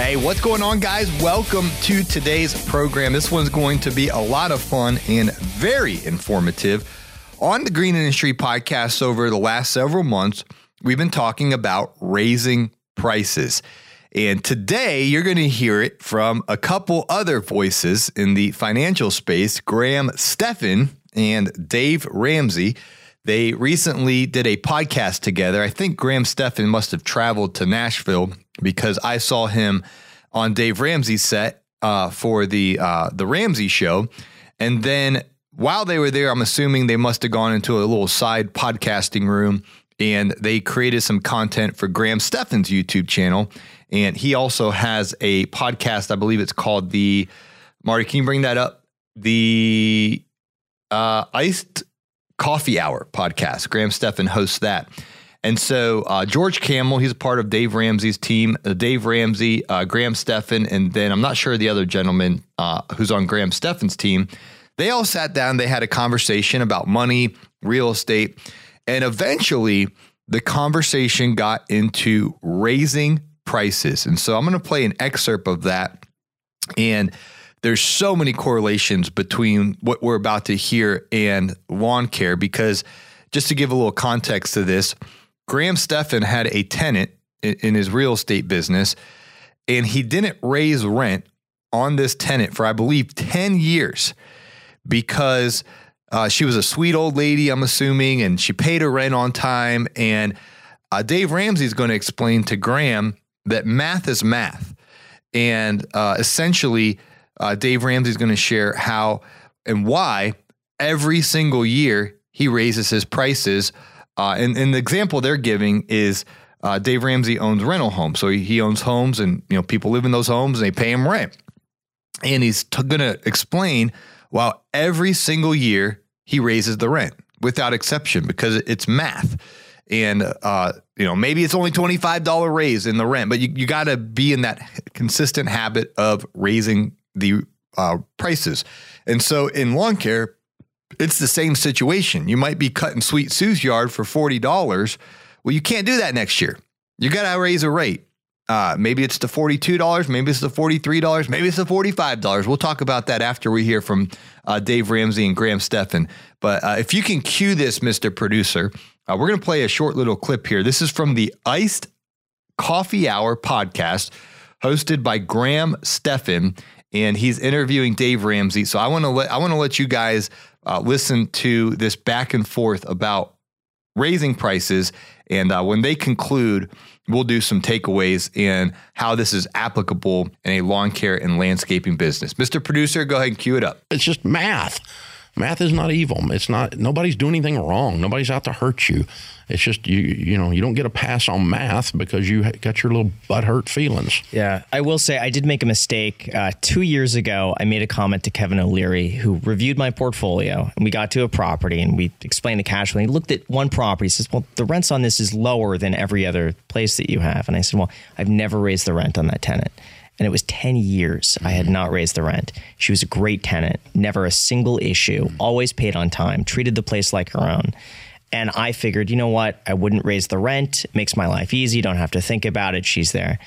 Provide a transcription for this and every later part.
Hey, what's going on, guys? Welcome to today's program. This one's going to be a lot of fun and very informative. On the Green Industry podcast over the last several months, we've been talking about raising prices. And today you're going to hear it from a couple other voices in the financial space Graham Stephan and Dave Ramsey. They recently did a podcast together. I think Graham Stephan must have traveled to Nashville because I saw him on Dave Ramsey's set uh, for the uh, the Ramsey show, and then while they were there, I'm assuming they must have gone into a little side podcasting room and they created some content for Graham Stephan's YouTube channel, and he also has a podcast. I believe it's called the Marty. Can you bring that up? The uh, Iced Coffee Hour podcast. Graham Stephan hosts that. And so uh, George Kamel, he's a part of Dave Ramsey's team. Uh, Dave Ramsey, uh, Graham Stephan, and then I'm not sure the other gentleman uh, who's on Graham Stephan's team. They all sat down. They had a conversation about money, real estate, and eventually the conversation got into raising prices. And so I'm going to play an excerpt of that. And there's so many correlations between what we're about to hear and lawn care because just to give a little context to this, Graham Stephan had a tenant in, in his real estate business, and he didn't raise rent on this tenant for, I believe, 10 years because uh, she was a sweet old lady, I'm assuming, and she paid her rent on time. And uh, Dave Ramsey is going to explain to Graham that math is math. And uh, essentially, uh, Dave Ramsey is going to share how and why every single year he raises his prices uh, and, and the example they're giving is uh, Dave Ramsey owns rental homes. So he, he owns homes and you know people live in those homes and they pay him rent. And he's t- going to explain why every single year he raises the rent without exception because it's math. And uh, you know maybe it's only twenty five dollar raise in the rent, but you, you got to be in that consistent habit of raising the uh, prices. And so in lawn care, it's the same situation. You might be cutting Sweet Sue's yard for $40. Well, you can't do that next year. You got to raise a rate. Uh, maybe it's the $42, maybe it's the $43, maybe it's the $45. We'll talk about that after we hear from uh, Dave Ramsey and Graham Stephan. But uh, if you can cue this, Mr. Producer, uh, we're going to play a short little clip here. This is from the Iced Coffee Hour podcast hosted by Graham Stephan and he's interviewing Dave Ramsey. So I want to let I want to let you guys uh, listen to this back and forth about raising prices. And uh, when they conclude, we'll do some takeaways in how this is applicable in a lawn care and landscaping business. Mr. Producer, go ahead and cue it up. It's just math. Math is not evil. It's not. Nobody's doing anything wrong. Nobody's out to hurt you. It's just you. You know, you don't get a pass on math because you got your little butt hurt feelings. Yeah, I will say I did make a mistake uh, two years ago. I made a comment to Kevin O'Leary, who reviewed my portfolio, and we got to a property and we explained the cash flow. He looked at one property. He says, "Well, the rents on this is lower than every other place that you have." And I said, "Well, I've never raised the rent on that tenant." And it was 10 years I had not raised the rent. She was a great tenant, never a single issue, always paid on time, treated the place like her own. And I figured, you know what? I wouldn't raise the rent. It makes my life easy. Don't have to think about it. She's there.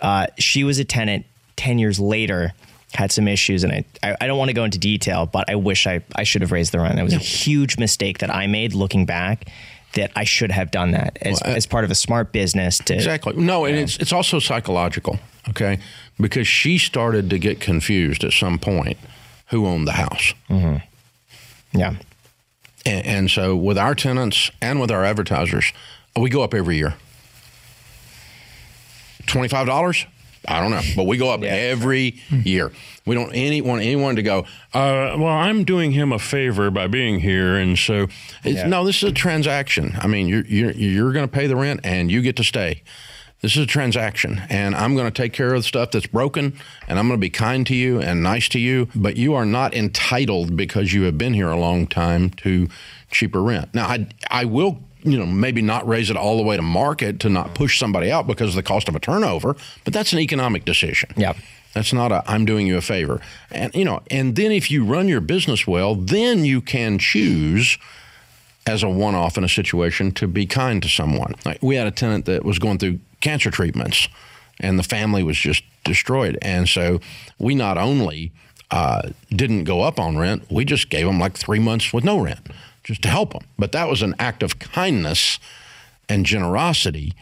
Uh, she was a tenant 10 years later, had some issues. And I, I, I don't want to go into detail, but I wish I, I should have raised the rent. It was a huge mistake that I made looking back that I should have done that as, well, I, as part of a smart business. To, exactly. No, and it's, it's also psychological. Okay because she started to get confused at some point who owned the house. Mm-hmm. Yeah. And, and, so with our tenants and with our advertisers, we go up every year. $25, I don't know, but we go up every year. We don't any want anyone to go. Uh, well, I'm doing him a favor by being here, and so it's, Yeah. no. This is a transaction. I mean, you're you're you're going to pay the rent, and you get to stay. This is a transaction, and I'm going to take care of the stuff that's broken, and I'm going to be kind to you and nice to you. But you are not entitled because you have been here a long time to cheaper rent. Now, I I will you know maybe not raise it all the way to market to not push somebody out because of the cost of a turnover, but that's an economic decision. Yeah. That's not a I'm doing you a favor. And you know, and then if you run your business well, then you can choose as a one-off in a situation to be kind to someone. Like we had a tenant that was going through cancer treatments and the family was just destroyed. And so we not only uh, didn't go up on rent, we just gave them like 3 months with no rent just to help them. But that was an act of kindness and generosity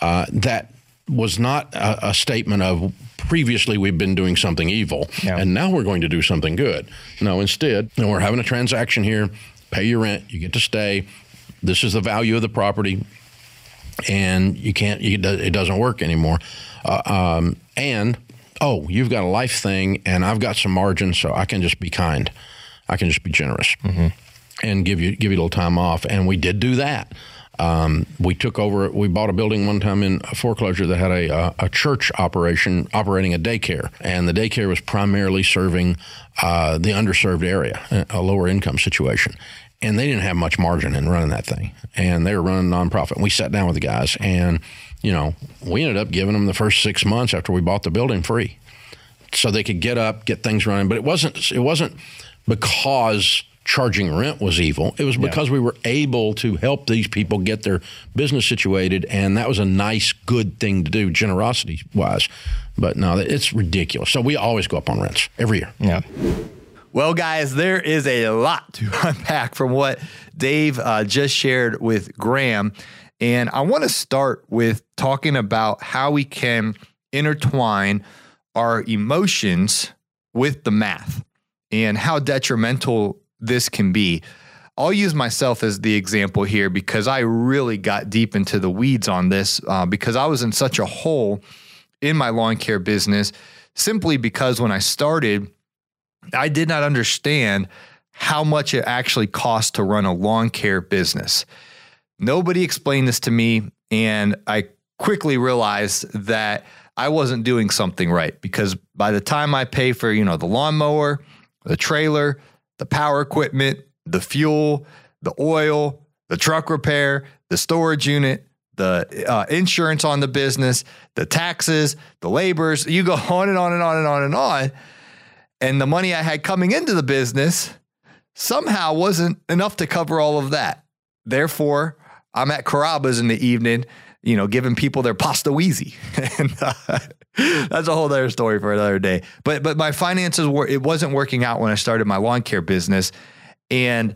uh, that was not a, a statement of previously we've been doing something evil Yeah. and now we're going to do something good. No, instead, you know, we're having a transaction here, pay your rent, you get to stay. This is the value of the property, and you can't, you, it doesn't work anymore. Uh, um, and, oh, you've got a life thing, and I've got some margin, so I can just be kind. I can just be generous and give you give you a little time off. And we did do that. Um, we took over. We bought a building one time in foreclosure that had a, a, a church operation operating a daycare, and the daycare was primarily serving uh, the underserved area, a a lower income situation. And they didn't have much margin in running that thing, and they were running a nonprofit. And we sat down with the guys, and you know, we ended up giving them the first six months after we bought the building free so they could get up, get things running. But it wasn't it wasn't because charging rent was evil. It was because we were able to help these people get their business situated, and that was a nice, good thing to do, generosity wise. But no, it's ridiculous. So we always go up on rents every year. Yeah. Well, guys, there is a lot to unpack from what Dave uh, just shared with Graham. And I want to start with talking about how we can intertwine our emotions with the math and how detrimental this can be. I'll use myself as the example here because I really got deep into the weeds on this uh, because I was in such a hole in my lawn care business simply because when I started, I did not understand how much it actually costs to run a lawn care business. Nobody explained this to me, and I quickly realized that I wasn't doing something right because by the time I pay for, you know, the lawnmower, the trailer, the power equipment, the fuel, the oil, the truck repair, the storage unit, the uh, insurance on the business, the taxes, the labors, you go on and on and on and on and on and the money I had coming into the business somehow wasn't enough to cover all of that. Therefore, I'm at Carrabba's in the evening, you know, giving people their pasta wheezy. and uh, that's a whole other story for another day. But but my finances were it wasn't working out when I started my lawn care business, and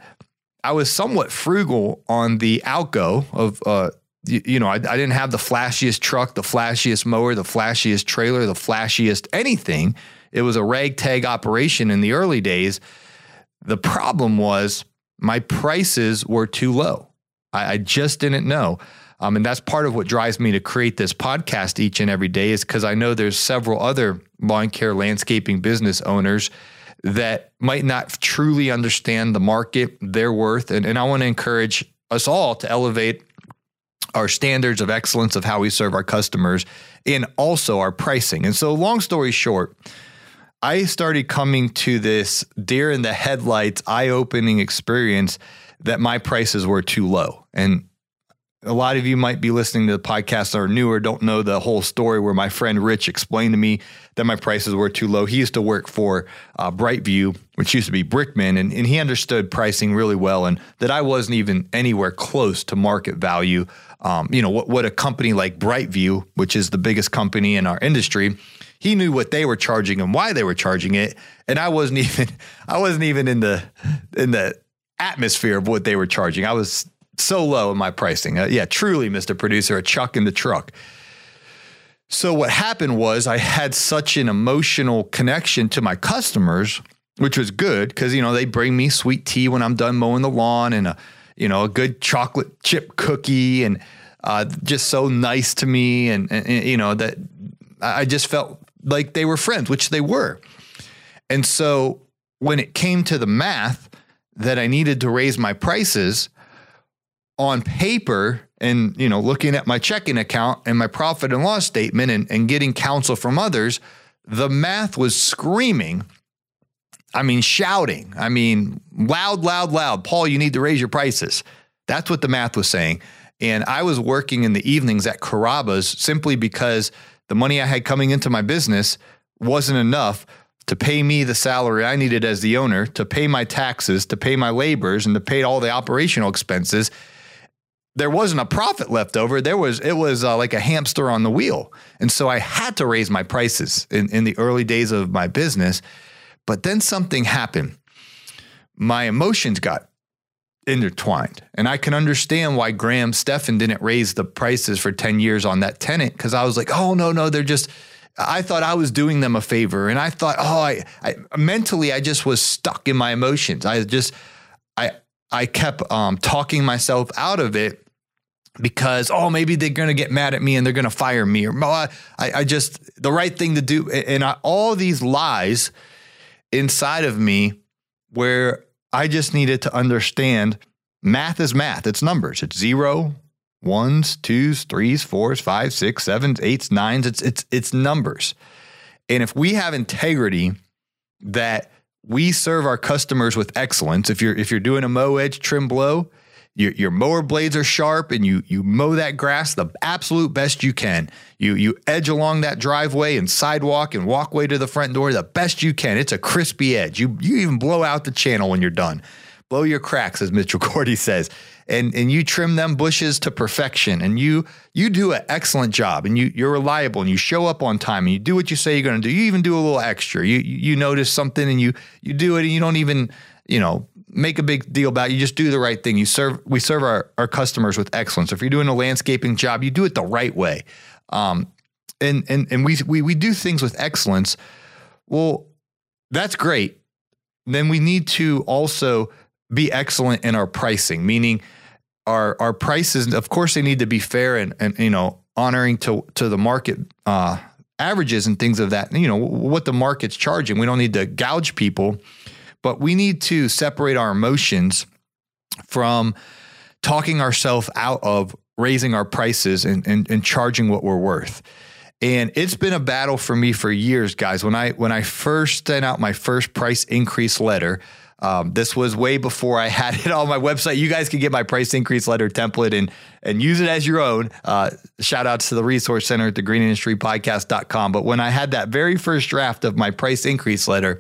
I was somewhat frugal on the outgo of uh, you, you know, I, I didn't have the flashiest truck, the flashiest mower, the flashiest trailer, the flashiest anything. It was a ragtag operation in the early days. The problem was my prices were too low. I, I just didn't know. Um, and that's part of what drives me to create this podcast each and every day is because I know there's several other lawn care landscaping business owners that might not truly understand the market, their worth. And, and I want to encourage us all to elevate our standards of excellence of how we serve our customers and also our pricing. And so, long story short, I started coming to this deer in the headlights, eye opening experience that my prices were too low. And a lot of you might be listening to the podcast that are newer, don't know the whole story where my friend Rich explained to me that my prices were too low. He used to work for uh, Brightview, which used to be Brickman, and, and he understood pricing really well and that I wasn't even anywhere close to market value. Um, you know, what, what a company like Brightview, which is the biggest company in our industry, he knew what they were charging and why they were charging it. And I wasn't even, I wasn't even in the, in the atmosphere of what they were charging. I was so low in my pricing. Uh, yeah, truly, Mr. Producer, a chuck in the truck. So what happened was I had such an emotional connection to my customers, which was good because you know they bring me sweet tea when I'm done mowing the lawn and a you know a good chocolate chip cookie and uh, just so nice to me and, and, and, you know that I just felt like they were friends, which they were. And so when it came to the math that I needed to raise my prices on paper and you know looking at my checking account and my profit and loss statement and, and getting counsel from others, the math was screaming. I mean, shouting. I mean, loud, loud, loud. Paul, you need to raise your prices. That's what the math was saying. And I was working in the evenings at Carrabba's simply because the money I had coming into my business wasn't enough to pay me the salary I needed as the owner, to pay my taxes, to pay my laborers, and to pay all the operational expenses. There wasn't a profit left over. There was it was uh, like a hamster on the wheel, and so I had to raise my prices in, in the early days of my business. But then something happened. My emotions got intertwined. And I can understand why Graham Stephan didn't raise the prices for 10 years on that tenant because I was like, oh, no, no, they're just, I thought I was doing them a favor. And I thought, oh, I, I mentally, I just was stuck in my emotions. I just, I, I kept um, talking myself out of it because oh maybe they're going to get mad at me and they're going to fire me or I, I just the right thing to do and I, all these lies inside of me where I just needed to understand math is math. It's numbers. It's zero, ones, twos, threes, fours, fives, six, sevens, eights, nines. It's it's it's numbers. And if we have integrity that we serve our customers with excellence, if you're if you're doing a mow edge trim blow, your, your mower blades are sharp and you you mow that grass the absolute best you can. You you edge along that driveway and sidewalk and walkway to the front door the best you can. It's a crispy edge. You you even blow out the channel when you're done. Blow your cracks, as Mitchell Cordy says. And and you trim them bushes to perfection. And you you do an excellent job and you you're reliable and you show up on time and you do what you say you're gonna do. You even do a little extra. You you notice something and you you do it and you don't even, you know, make a big deal about it. You just do the right thing. You serve, we serve our, our customers with excellence. If you're doing a landscaping job, you do it the right way. Um, and, and, and we, we, we do things with excellence. Well, that's great. Then we need to also be excellent in our pricing, meaning our, our prices, of course, they need to be fair and, and, you know, honoring to, to the market, uh, averages and things of that, you know, what the market's charging. We don't need to gouge people but we need to separate our emotions from talking ourselves out of raising our prices and, and, and charging what we're worth. And it's been a battle for me for years, guys. When I when I first sent out my first price increase letter, um, this was way before I had it on my website. You guys can get my price increase letter template and and use it as your own. Uh, shout outs to the resource center at the greenindustrypodcast.com. But when I had that very first draft of my price increase letter,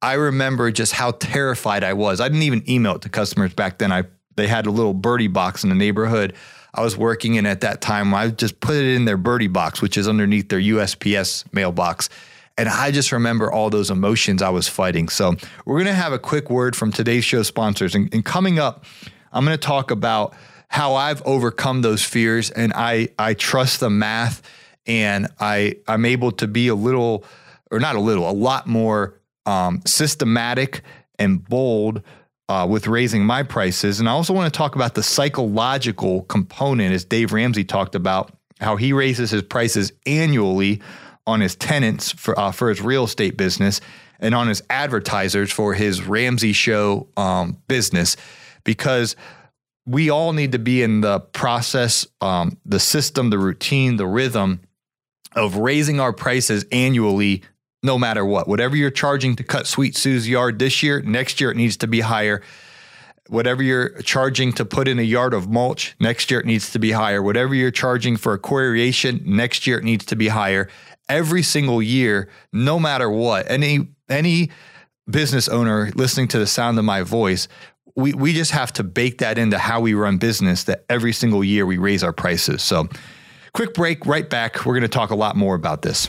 I remember just how terrified I was. I didn't even email it to customers back then. I they had a little birdie box in the neighborhood I was working in at that time. I just put it in their birdie box, which is underneath their USPS mailbox. And I just remember all those emotions I was fighting. So we're going to have a quick word from today's show sponsors. And, and coming up, I'm going to talk about how I've overcome those fears and I I trust the math and I I'm able to be a little or not a little, a lot more um, systematic and bold uh, with raising my prices. And I also want to talk about the psychological component, as Dave Ramsey talked about, how he raises his prices annually on his tenants for uh, for his real estate business and on his advertisers for his Ramsey Show um, business, because we all need to be in the process, um, the system, the routine, the rhythm of raising our prices annually no matter what. Whatever you're charging to cut Sweet Sue's yard this year, next year it needs to be higher. Whatever you're charging to put in a yard of mulch, next year it needs to be higher. Whatever you're charging for aquariation, next year it needs to be higher. Every single year, no matter what. Any any business owner listening to the sound of my voice, we, we just have to bake that into how we run business that every single year we raise our prices. So, quick break, right back. We're to talk a lot more about this.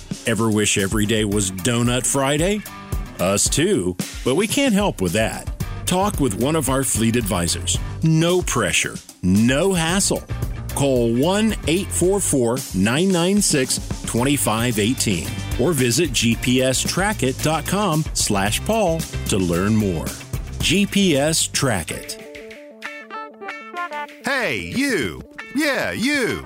Ever wish every day was Donut Friday? Us too, but we can't help with that. Talk with one of our fleet advisors. No pressure, no hassle. Call 1 844 996 2518 or visit gpstrackit.com slash Paul to learn more. GPS Track It. Hey, you! Yeah, you!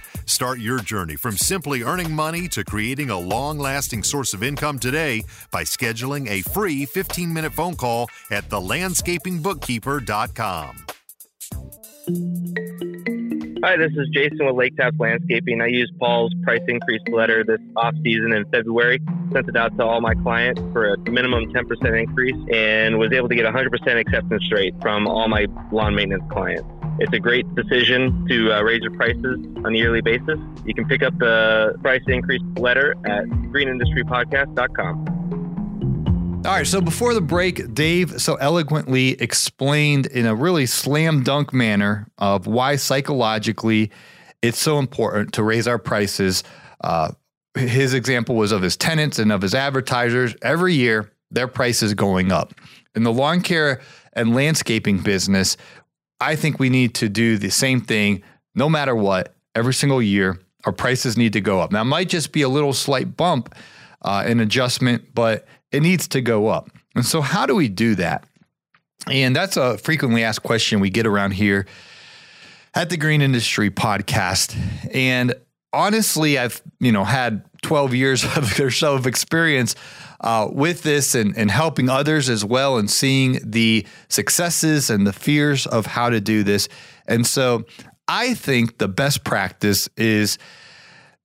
Start your journey from simply earning money to creating a long lasting source of income today by scheduling a free 15 minute phone call at thelandscapingbookkeeper.com. Hi, this is Jason with Lake Tap Landscaping. I used Paul's price increase letter this off season in February, sent it out to all my clients for a minimum 10% increase, and was able to get 100% acceptance rate from all my lawn maintenance clients. It's a great decision to uh, raise your prices on a yearly basis. You can pick up the price increase letter at greenindustrypodcast.com. All right, so before the break, Dave so eloquently explained in a really slam dunk manner of why psychologically it's so important to raise our prices. Uh, his example was of his tenants and of his advertisers. Every year, their price is going up. In the lawn care and landscaping business, I think we need to do the same thing no matter what. Every single year, our prices need to go up. Now, it might just be a little slight bump, uh, an adjustment, but it needs to go up. And so, how do we do that? And that's a frequently asked question we get around here at the Green Industry Podcast. And honestly, I've you know had 12 years of or so of experience uh, with this and, and helping others as well, and seeing the successes and the fears of how to do this. And so, I think the best practice is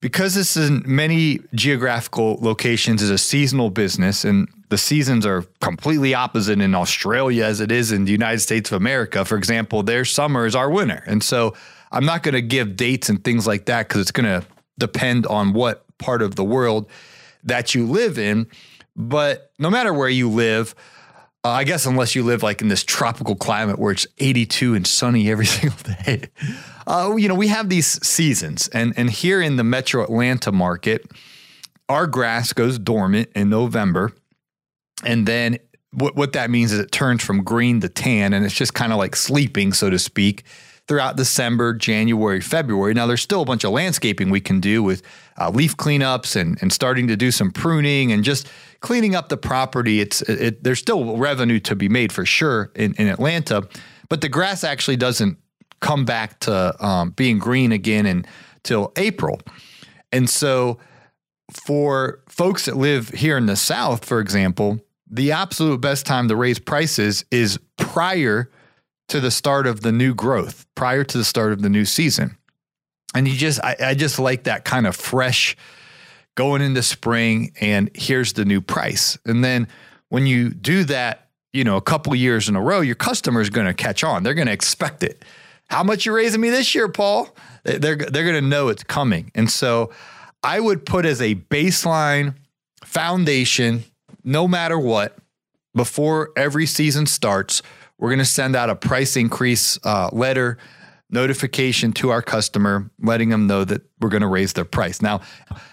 because this is in many geographical locations is a seasonal business and the seasons are completely opposite in Australia as it is in the United States of America. For example, their summer is our winter. And so I'm not going to give dates and things like that because it's going to depend on what part of the world that you live in. But no matter where you live, uh, I guess unless you live like in this tropical climate where it's 82 and sunny every single day, uh, you know, we have these seasons. And, and here in the metro Atlanta market, our grass goes dormant in November. And then what, what that means is it turns from green to tan and it's just kind of like sleeping, so to speak, throughout December, January, February. Now, there's still a bunch of landscaping we can do with uh, leaf cleanups and, and starting to do some pruning and just cleaning up the property. It's it, it, There's still revenue to be made for sure in, in Atlanta, but the grass actually doesn't come back to um, being green again until April. And so, for folks that live here in the South, for example, the absolute best time to raise prices is prior to the start of the new growth, prior to the start of the new season. And you just, I, I just like that kind of fresh going into spring, and here's the new price. And then when you do that, you know, a couple years in a row, your customer is going to catch on. They're going to expect it. How much you raising me this year, Paul? They're they're going to know it's coming. And so I would put as a baseline foundation no matter what, before every season starts, we're going to send out a price increase uh, letter notification to our customer, letting them know that we're going to raise their price. Now,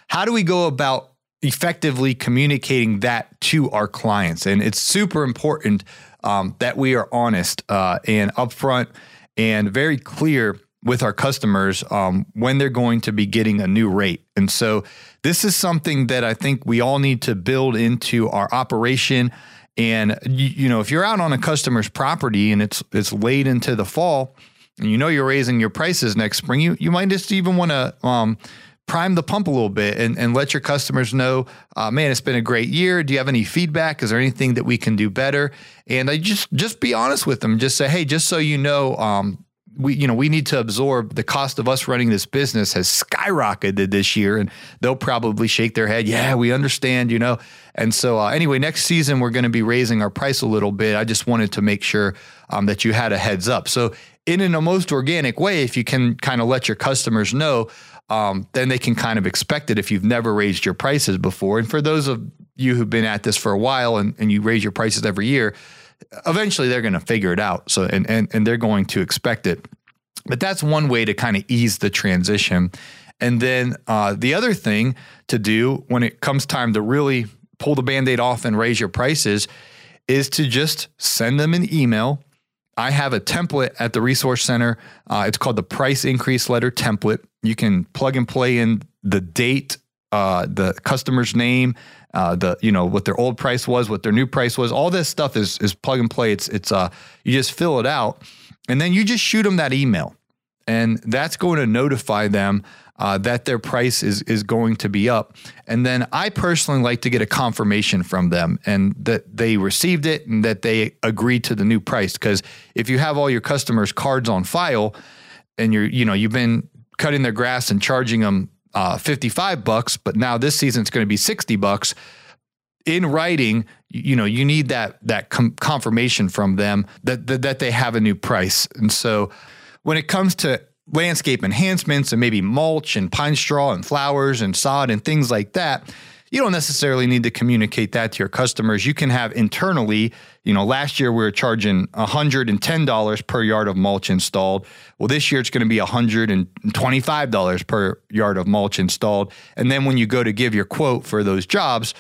how do we go about effectively communicating that to our clients? And it's super important um, that we are honest uh, and upfront and very clear with our customers um, when they're going to be getting a new rate. And so this is something that I think we all need to build into our operation. And you, you know, if you're out on a customer's property and it's it's late into the fall, and you know you're raising your prices next spring, you you might just even want to um, prime the pump a little bit and, and let your customers know, uh, man, it's been a great year. Do you have any feedback? Is there anything that we can do better? And I just just be honest with them. Just say, hey, just so you know, um, we you know we need to absorb the cost of us running this business has skyrocketed this year and they'll probably shake their head yeah we understand you know? And so uh, anyway next season we're going to be raising our price a little bit. I just wanted to make sure um, that you had a heads up. So in a most organic way if you can kind of let your customers know um, then they can kind of expect it if you've never raised your prices before. And for those of you who've been at this for a while and, and you raise your prices every year eventually they're going to figure it out. So and and and they're going to expect it. But that's one way to kind of ease the transition. And then uh, the other thing to do when it comes time to really pull the band-aid off and raise your prices is to just send them an email. I have a template at the resource center. Uh, it's called the price increase letter template. You can plug and play in the date, uh, the customer's name, uh, the you know what their old price was, what their new price was. All this stuff is is plug and play. It's it's uh you just fill it out, and then you just shoot them that email, and that's going to notify them uh, that their price is is going to be up. And then I personally like to get a confirmation from them and that they received it and that they agreed to the new price. Because if you have all your customers' cards on file, and you're you know you've been cutting their grass and charging them uh, 55 bucks, but now this season it's going to be 60 bucks. In writing, you know, you need that that com- confirmation from them that, that that they have a new price. And so, when it comes to landscape enhancements and maybe mulch and pine straw and flowers and sod and things like that, you don't necessarily need to communicate that to your customers. You can have internally, you know, last year we were charging $110 per yard of mulch installed. Well, this year it's going to be $125 per yard of mulch installed. And then when you go to give your quote for those jobs,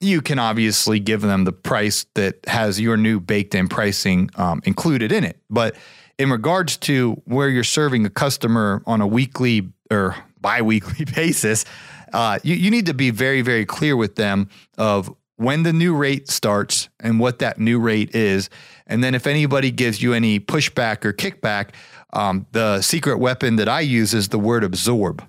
you can obviously give them the price that has your new baked in pricing um, included in it. But in regards to where you're serving a customer on a weekly or biweekly basis, uh, you, you need to be very, very clear with them of when the new rate starts and what that new rate is. And then if anybody gives you any pushback or kickback, um, the secret weapon that I use is the word absorb.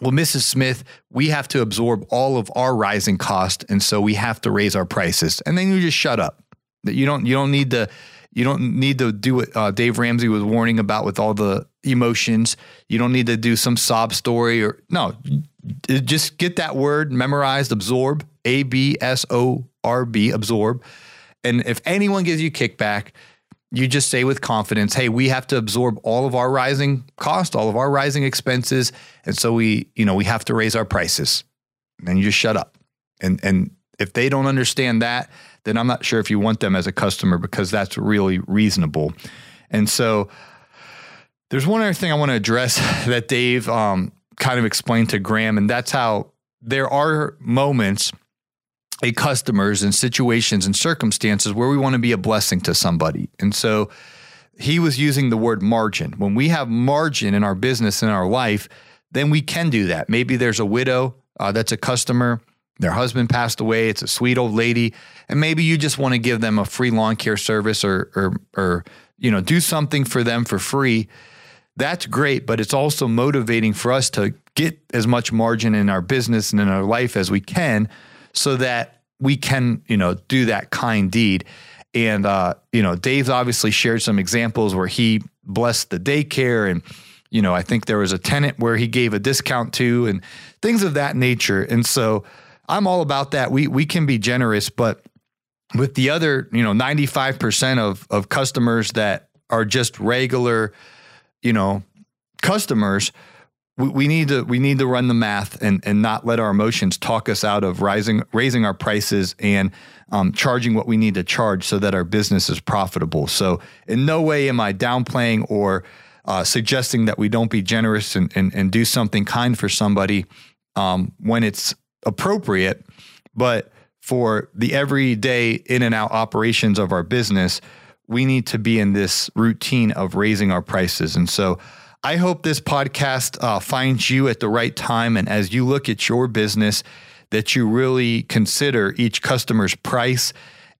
Well, Mrs. Smith, we have to absorb all of our rising cost, and so we have to raise our prices. And then you just shut up. You don't you don't need to you don't need to do what uh, Dave Ramsey was warning about with all the emotions. You don't need to do some sob story or no just get that word memorized, absorb, A B S O R B, absorb. And if anyone gives you kickback, you just say with confidence, hey, we have to absorb all of our rising cost, all of our rising expenses. And so we, you know, we have to raise our prices. And then you just shut up. And and if they don't understand that, then I'm not sure if you want them as a customer because that's really reasonable. And so there's one other thing I want to address that Dave um, kind of explained to Graham, and that's how there are moments a customers and situations and circumstances where we want to be a blessing to somebody. And so he was using the word margin. When we have margin in our business in our life, then we can do that. Maybe there's a widow uh, that's a customer, their husband passed away, it's a sweet old lady, and maybe you just want to give them a free lawn care service or or or you know, do something for them for free that's great, but it's also motivating for us to get as much margin in our business and in our life as we can so that we can, you know, do that kind deed. And, uh, you know, Dave's obviously shared some examples where he blessed the daycare and, you know, I think there was a tenant where he gave a discount to and things of that nature. And so I'm all about that. We, we can be generous, but with the other, you know, 95% of, of customers that are just regular, you know, customers, we, we need to we need to run the math and and not let our emotions talk us out of rising raising our prices and um, charging what we need to charge so that our business is profitable. So in no way am I downplaying or uh, suggesting that we don't be generous and, and, and do something kind for somebody um, when it's appropriate, but for the everyday in and out operations of our business, we need to be in this routine of raising our prices. And so I hope this podcast uh, finds you at the right time. And as you look at your business, that you really consider each customer's price.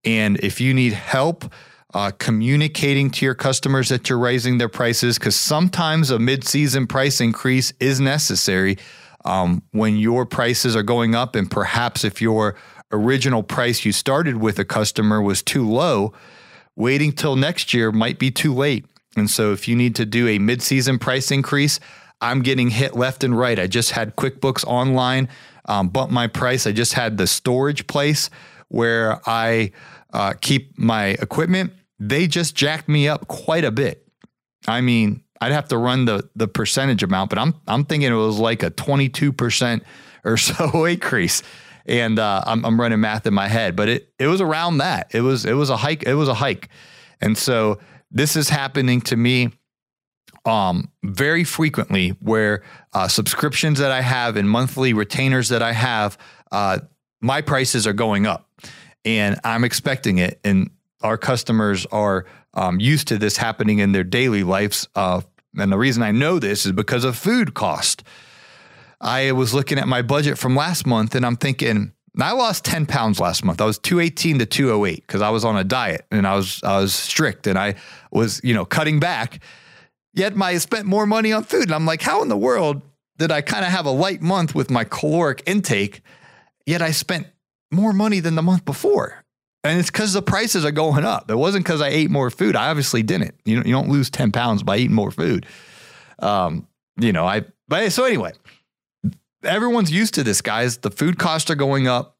And if you need help, uh, communicating to your customers that you're raising their prices, because sometimes a mid season price increase is necessary um, when your prices are going up. And perhaps if your original price you started with a customer was too low, waiting till next year might be too late. And so if you need to do a mid-season price increase, I'm getting hit left and right. I just had QuickBooks Online um, bump my price. I just had the storage place where I uh, keep my equipment. They just jacked me up quite a bit. I mean, I'd have to run the the percentage amount, but I'm I'm thinking it was like a 22 percent or so increase, and uh, I'm, I'm running math in my head, but it it was around that. It was it was a hike. It was a hike, and so this is happening to me um, very frequently where uh, subscriptions that I have and monthly retainers that I have, uh, my prices are going up and I'm expecting it. And our customers are um, used to this happening in their daily lives. Uh, and the reason I know this is because of food cost. I was looking at my budget from last month and I'm thinking, I lost 10 pounds last month. I was 218 to 208 because I was on a diet and I was I was strict and I was, you know, cutting back. Yet I spent more money on food. And I'm like, how in the world did I kind of have a light month with my caloric intake? Yet I spent more money than the month before. And it's because the prices are going up. It wasn't because I ate more food. I obviously didn't. You know, you don't lose 10 pounds by eating more food. Um, you know, I but so anyway, everyone's used to this, guys. The food costs are going up,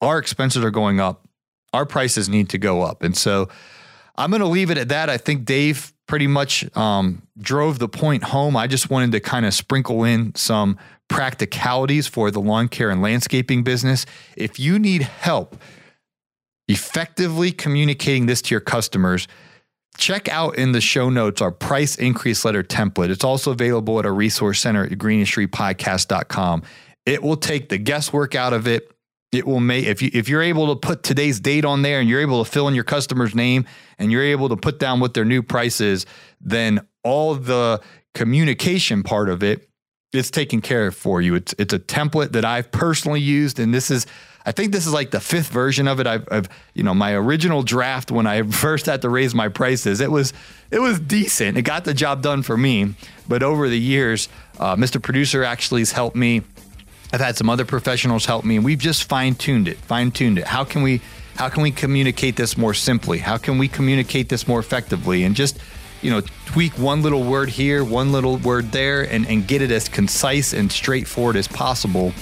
our expenses are going up, our prices need to go up. And so I'm gonna leave it at that. I think Dave pretty much um, drove the point home. I just wanted to kind of sprinkle in some practicalities for the lawn care and landscaping business. If you need help effectively communicating this to your customers, check out in the show notes our price increase letter template. It's also available at our resource center at greenindustrypodcast.com. It will take the guesswork out of it. It will make if you if you're able to put today's date on there and you're able to fill in your customer's name and you're able to put down what their new price is, then all the communication part of it it's taken care of for you. It's it's a template that I've personally used, and this is I think this is like the fifth version of it. I've, I've, you know my original draft when I first had to raise my prices. It was it was decent. It got the job done for me. But over the years, uh, Mr. Producer actually has helped me. I've had some other professionals help me, and we've just fine tuned it. Fine tuned it. How can we how can we communicate this more simply? How can we communicate this more effectively? And just you know, tweak one little word here, one little word there, and, and get it as concise and straightforward as possible.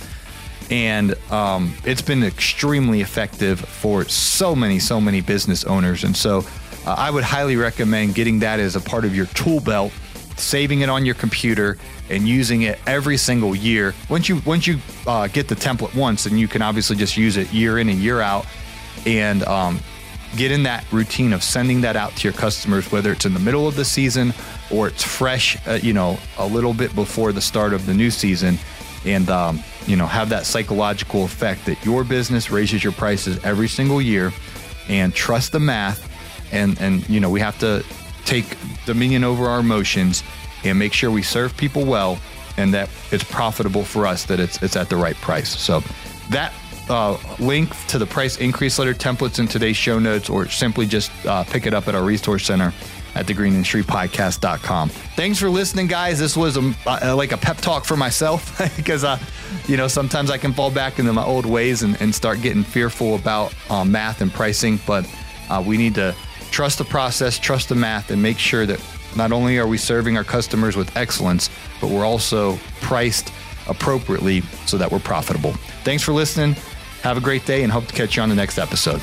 And um, it's been extremely effective for so many, so many business owners. And so uh, I would highly recommend getting that as a part of your tool belt, saving it on your computer, and using it every single year. Once you once you uh, get the template once, then you can obviously just use it year in and year out. And um, get in that routine of sending that out to your customers, whether it's in the middle of the season or it's fresh, uh, you know, a little bit before the start of the new season, and um, you know, have that psychological effect that your business raises your prices every single year, and trust the math, and and you know, we have to take dominion over our emotions and make sure we serve people well and that it's profitable for us that it's it's at the right price. So that uh, link to the price increase letter templates in today's show notes, or simply just uh, pick it up at our resource center at thegreenindustrypodcast.com. Thanks for listening, guys. This was a, uh, like a pep talk for myself because, uh, you know, sometimes I can fall back into my old ways and, and start getting fearful about uh, math and pricing. But uh, we need to trust the process, trust the math, and make sure that not only are we serving our customers with excellence, but we're also priced appropriately so that we're profitable. Thanks for listening. Have a great day and hope to catch you on the next episode.